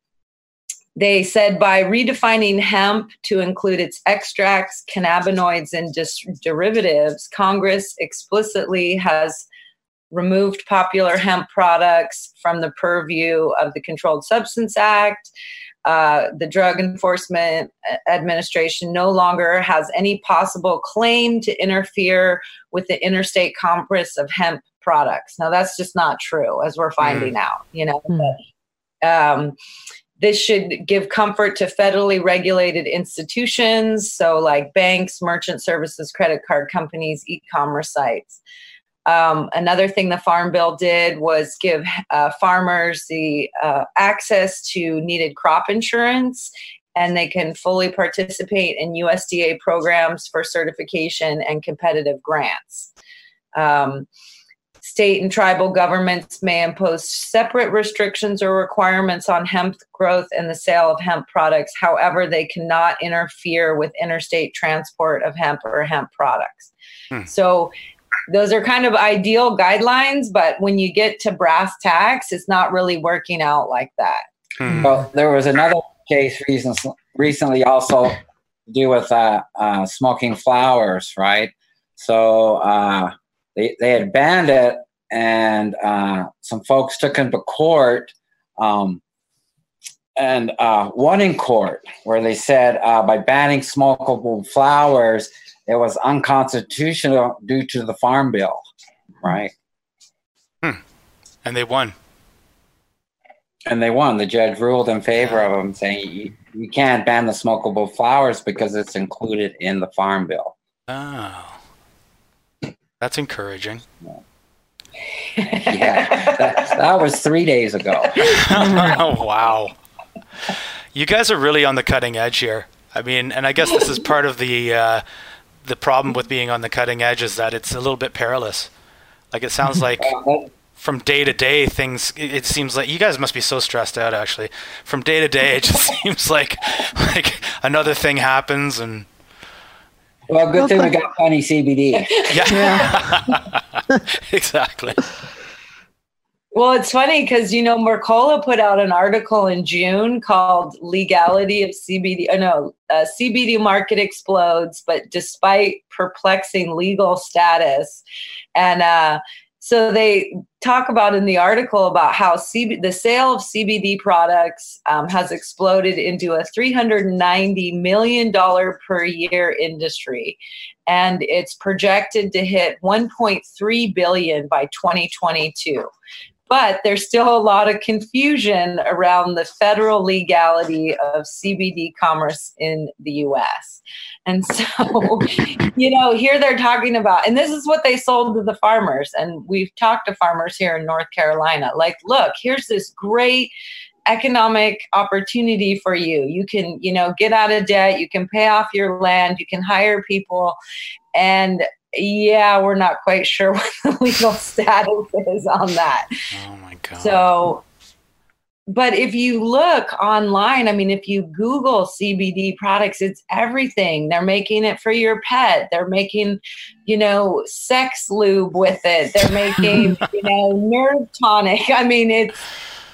S2: they said by redefining hemp to include its extracts, cannabinoids, and dis- derivatives, Congress explicitly has removed popular hemp products from the purview of the Controlled Substance Act. Uh, the Drug Enforcement Administration no longer has any possible claim to interfere with the interstate commerce of hemp products. Now, that's just not true, as we're finding mm. out. You know, mm. but, um, this should give comfort to federally regulated institutions, so like banks, merchant services, credit card companies, e-commerce sites. Um, another thing the Farm Bill did was give uh, farmers the uh, access to needed crop insurance, and they can fully participate in USDA programs for certification and competitive grants. Um, state and tribal governments may impose separate restrictions or requirements on hemp growth and the sale of hemp products. However, they cannot interfere with interstate transport of hemp or hemp products. Hmm. So those are kind of ideal guidelines, but when you get to brass tacks, it's not really working out like that.
S4: Hmm. Well, there was another case recently also to do with uh, uh, smoking flowers, right? So uh, they, they had banned it, and uh, some folks took him to court. Um, and uh, one in court where they said uh, by banning smokable flowers, it was unconstitutional due to the farm bill, right?
S1: Hmm. And they won.
S4: And they won. The judge ruled in favor of them, saying you, you can't ban the smokable flowers because it's included in the farm bill.
S1: Oh, that's encouraging.
S4: Yeah, yeah that, that was three days ago.
S1: oh, wow. You guys are really on the cutting edge here. I mean, and I guess this is part of the uh, the problem with being on the cutting edge is that it's a little bit perilous. Like it sounds like from day to day things it seems like you guys must be so stressed out actually. From day to day it just seems like like another thing happens and
S4: well, good thing we got funny CBD.
S1: Yeah, yeah. exactly.
S2: Well, it's funny because you know Mercola put out an article in June called "Legality of CBD." Oh, no, uh, CBD market explodes, but despite perplexing legal status, and uh, so they talk about in the article about how CB- the sale of CBD products um, has exploded into a 390 million dollar per year industry, and it's projected to hit 1.3 billion by 2022 but there's still a lot of confusion around the federal legality of CBD commerce in the US. And so, you know, here they're talking about, and this is what they sold to the farmers. And we've talked to farmers here in North Carolina like, look, here's this great economic opportunity for you. You can, you know, get out of debt, you can pay off your land, you can hire people. And yeah, we're not quite sure what the legal status is on that.
S1: Oh my god.
S2: So, but if you look online, I mean, if you Google CBD products, it's everything. They're making it for your pet. They're making, you know, sex lube with it. They're making, you know, nerve tonic. I mean, it's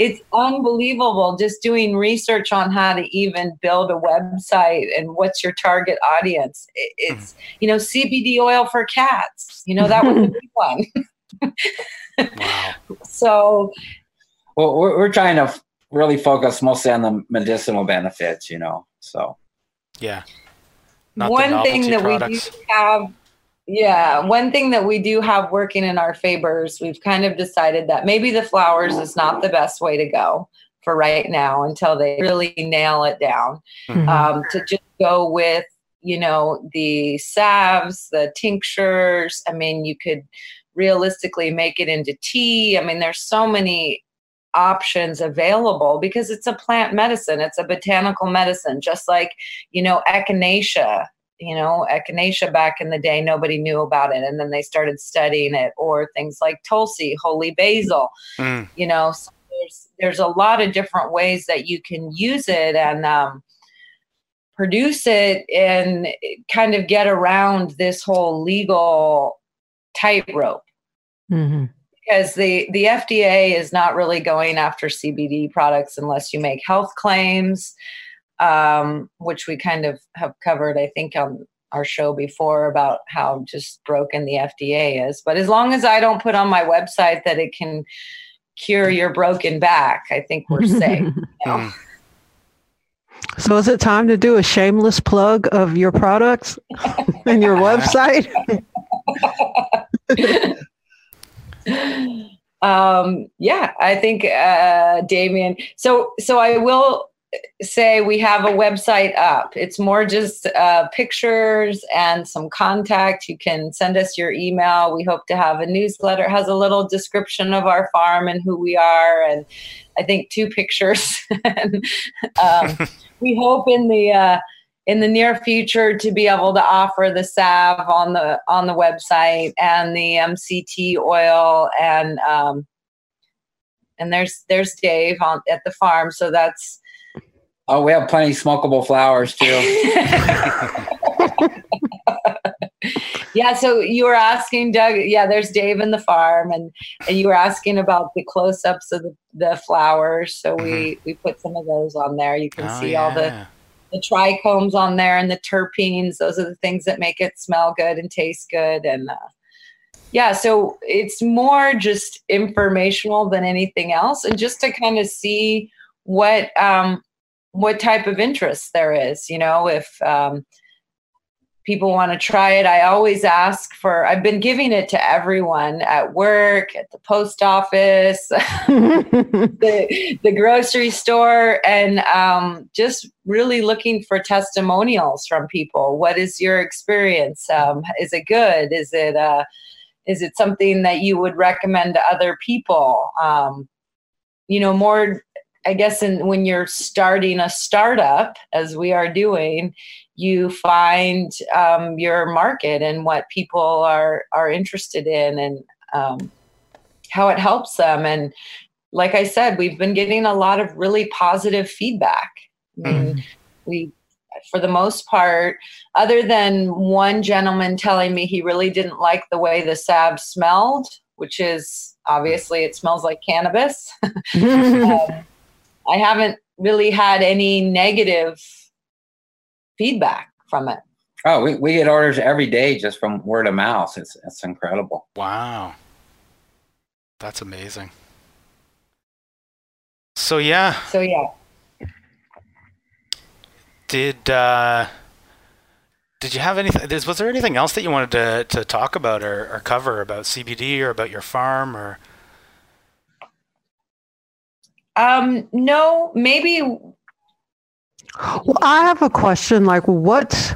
S2: it's unbelievable just doing research on how to even build a website and what's your target audience. It- It's, you know, CBD oil for cats. You know, that was a big one.
S1: wow.
S2: So,
S4: Well, we're, we're trying to really focus mostly on the medicinal benefits, you know. So
S1: Yeah. Not the
S2: one thing that
S1: products.
S2: we do have yeah one thing that we do have working in our favors we've kind of decided that maybe the flowers is not the best way to go for right now until they really nail it down.
S1: Mhm.
S2: um, to just go with you know the salves the tinctures. I mean you could realistically make it into tea. I mean there's so many options available because it's a plant medicine. It's a botanical medicine just like you know echinacea you know echinacea back in the day nobody knew about it. And then they started studying it or things like tulsi holy basil
S1: Mm.
S2: you know so there's there's a lot of different ways that you can use it and um, produce it and kind of get around this whole legal tightrope.
S5: Hmm
S2: because the the FDA is not really going after CBD products unless you make health claims, um, which we kind of have covered, I think, on our show before about how just broken the FDA is. But as long as I don't put on my website that it can cure your broken back, I think we're safe. you know?
S1: Mm.
S5: So is it time to do a shameless plug of your products and your website?
S2: um yeah i think uh damien so so i will say we have a website up. It's more just uh pictures and some contact. You can send us your email. We hope to have a newsletter. It has a little description of our farm and who we are and i think two pictures. And um, we hope in the uh in the near future to be able to offer the salve on the on the website and the MCT oil and um, and there's there's Dave on at the farm. So that's
S4: oh, we have plenty of smokable flowers too.
S2: yeah so you were asking Doug yeah there's Dave in the farm and and you were asking about the close-ups of the, the flowers so we we put some of those on there you can
S1: Oh,
S2: see all the the trichomes on there and the terpenes. Those are the things that make it smell good and taste good. And uh, yeah, so it's more just informational than anything else, and just to kind of see what um, what type of interest there is. You know, if um, people want to try it, I always ask for. I've been giving it to everyone at work, at the post office. the, the grocery store and um, just really looking for testimonials from people. What is your experience? Um, is it good? Is it uh, is it something that you would recommend to other people? Um, you know, more. I guess in, when you're starting a startup, as we are doing, you find um, your market and what people are are interested in, and um, how it helps them. And like I said, we've been getting a lot of really positive feedback. I mean, we, for the most part, other than one gentleman telling me he really didn't like the way the salve smelled, which is obviously it smells like cannabis. um, I haven't really had any negative feedback from it.
S4: oh, we, we get orders every day just from word of mouth. It's it's incredible.
S1: Wow. That's amazing. So yeah,
S2: So yeah.
S1: did uh, did you have anything? Was there anything else that you wanted to, to talk about or, or cover about CBD or about your farm or?
S2: Um, no, maybe
S5: Well, I have a question. Like, what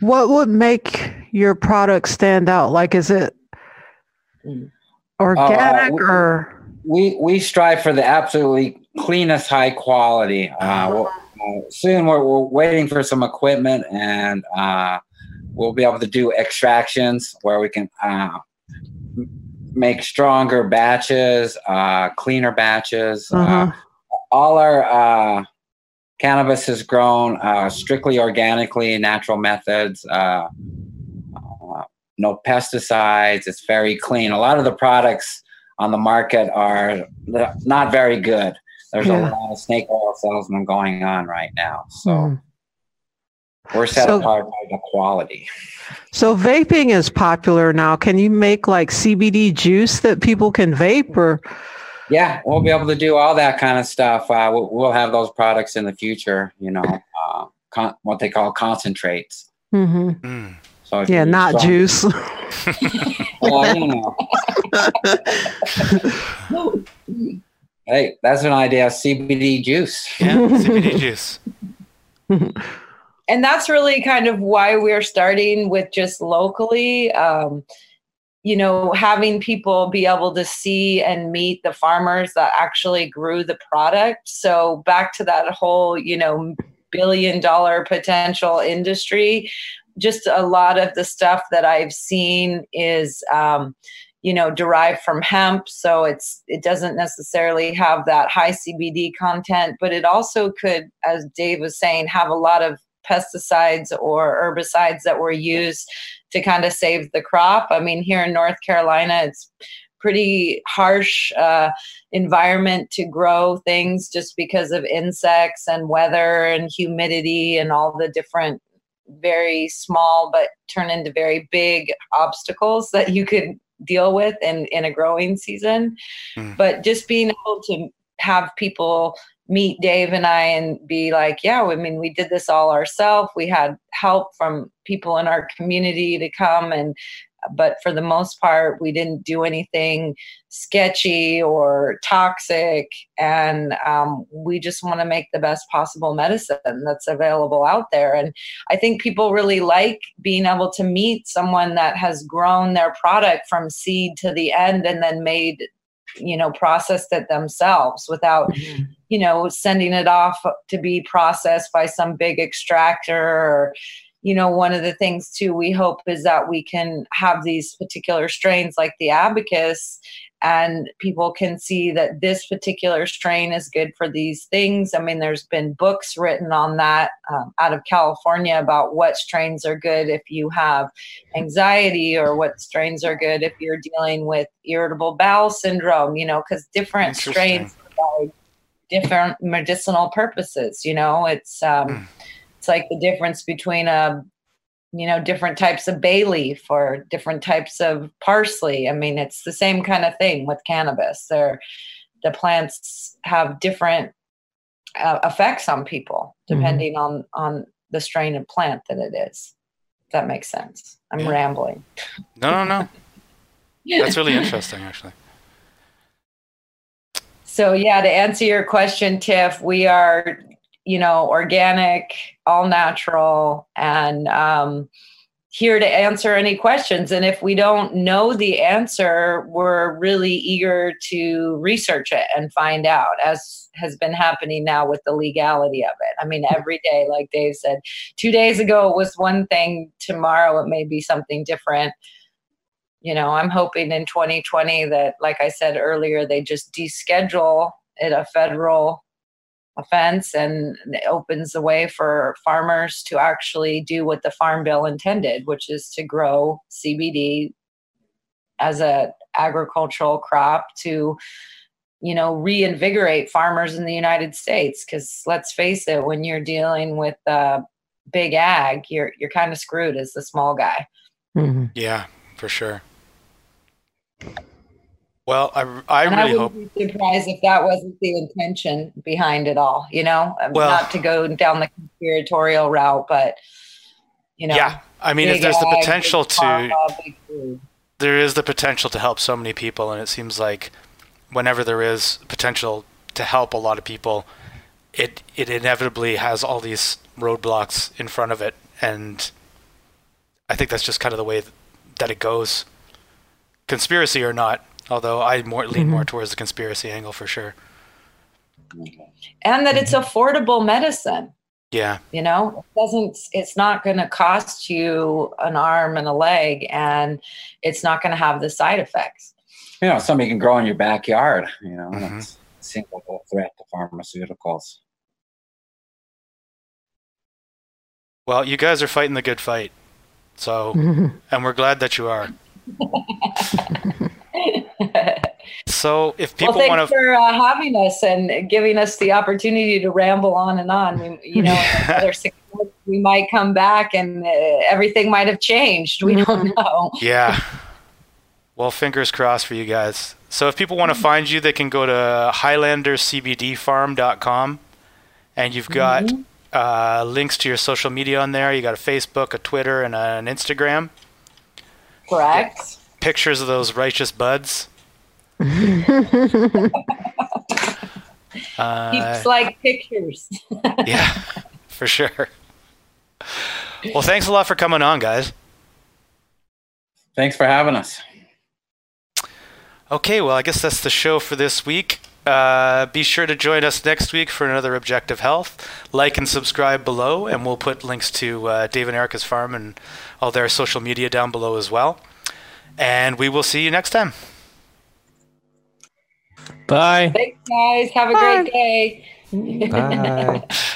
S5: what would make your product stand out? Like, is it
S2: Mm.
S5: organic
S4: we-
S5: or?
S4: we we strive for the absolutely cleanest, high quality. Uh, we'll, uh, soon, we're, we're waiting for some equipment, and uh, we'll be able to do extractions where we can uh, make stronger batches, uh, cleaner batches. Uh,
S5: Uh-huh.
S4: all our uh, cannabis is grown uh, strictly organically, natural methods. Uh, uh, no pesticides. It's very clean. A lot of the products on the market are not very good. There's
S5: Yeah.
S4: a lot of snake oil salesmen going on right now. So
S5: Mhm.
S4: We're set
S5: So-
S4: by the quality.
S5: So vaping is popular now. Can you make like CBD juice that people can vape or?
S4: Yeah, we'll be able to do all that kind of stuff. Uh, we'll, we'll have those products in the future. You know, uh, con- what they call concentrates.
S5: hmm
S1: Mm.
S4: So
S5: Yeah, not
S4: strong-
S5: juice.
S4: Well, you know. hey, that's an idea. CBD juice.
S1: Yeah, CBD juice.
S2: and that's really kind of why we're starting with just locally um, you know having people be able to see and meet the farmers that actually grew the product. So back to that whole you know billion dollar potential industry just a lot of the stuff that i've seen is um, you know derived from hemp. So it's it doesn't necessarily have that high cbd content but it also could as dave was saying have a lot of pesticides or herbicides that were used to kind of save the crop. I mean, here in North Carolina, it's pretty harsh uh, environment to grow things just because of insects and weather and humidity and all the different very small but turn into very big obstacles that you could deal with in, in a growing season.
S1: Mm.
S2: But just being able to have people meet Dave and I and be like, yeah, I mean, we did this all ourselves. We had help from people in our community to come and but for the most part we didn't do anything sketchy or toxic. And um, we just want to make the best possible medicine that's available out there. And i think people really like being able to meet someone that has grown their product from seed to the end and then made you know processed it themselves without you know sending it off to be processed by some big extractor or you know one of the things too we hope is that we can have these particular strains like the abacus and people can see that this particular strain is good for these things. I mean there's been books written on that um, out of california about what strains are good if you have anxiety or what strains are good if you're dealing with irritable bowel syndrome you know because different strains provide different medicinal purposes you know it's um
S1: Mm.
S2: it's like the difference between a you know different types of bay leaf or different types of parsley i mean it's the same kind of thing with cannabis they're the plants have different uh, effects on people
S5: Mhm.
S2: depending on on the strain of plant that it is if that makes sense i'm
S1: Yeah.
S2: rambling
S1: No, no, no. That's really interesting, actually.
S2: So yeah, to answer your question, Tiff, we are, you know, organic, all natural, and um, here to answer any questions. And if we don't know the answer, we're really eager to research it and find out, as has been happening now with the legality of it. I mean, every day, like Dave said, two days ago it was one thing, tomorrow it may be something different you know, I'm hoping in 2020 that, like I said earlier, they just deschedule it a federal offense and it opens the way for farmers to actually do what the Farm Bill intended, which is to grow CBD as a agricultural crop to you know reinvigorate farmers in the United States because let's face it when you're dealing with uh, big ag you're you're kind of screwed as the small guy
S5: Mhm.
S1: Yeah, for sure. Well, I, I
S2: and
S1: really
S2: I
S1: hope.
S2: wouldn't be surprised if that wasn't the intention behind it all. You know, Um,
S1: Well-
S2: not to go down the conspiratorial route, but you know,
S1: Yeah, I mean, if there's the potential to,
S2: pharma, big food.
S1: there is the potential to help so many people, and it seems like whenever there is potential to help a lot of people, it it inevitably has all these roadblocks in front of it, and I think that's just kind of the way that it goes, conspiracy or not. Although I more lean more mm-hmm. towards the conspiracy angle for sure.
S2: and that it's mm-hmm. affordable medicine.
S1: Yeah,
S2: You know, it doesn't. It's not going to cost you an arm and a leg, and it's not going to have the side effects.
S4: You know, something you can grow in your backyard. You know,
S1: Mhm.
S4: that's seems like a threat to pharmaceuticals.
S1: well, you guys are fighting the good fight, so mm-hmm. and we're glad that you are. So if people
S2: well,
S1: want to
S2: for uh, having us and giving us the opportunity to ramble on and on. We, you know, another six months, we might come back and uh, everything might have changed. We don't know.
S1: Yeah. Well, fingers crossed for you guys. So if people want to find you, they can go to highlandercbdfarm.com and you've got uh, links to your social media on there. You got a Facebook, a Twitter, and an Instagram.
S2: Correct.
S1: Pictures of those righteous buds. uh,
S2: Keeps like pictures.
S1: yeah, for sure. Well, thanks a lot for coming on, guys.
S4: Thanks for having us.
S1: Okay, well, I guess that's the show for this week. Uh, be sure to join us next week for another Objective Health. Like and subscribe below, and we'll put links to uh, Dave and Erica's farm and all their social media down below as well. And we will see you next time.
S3: Bye.
S2: Thanks, guys. Have a great day.
S6: Bye.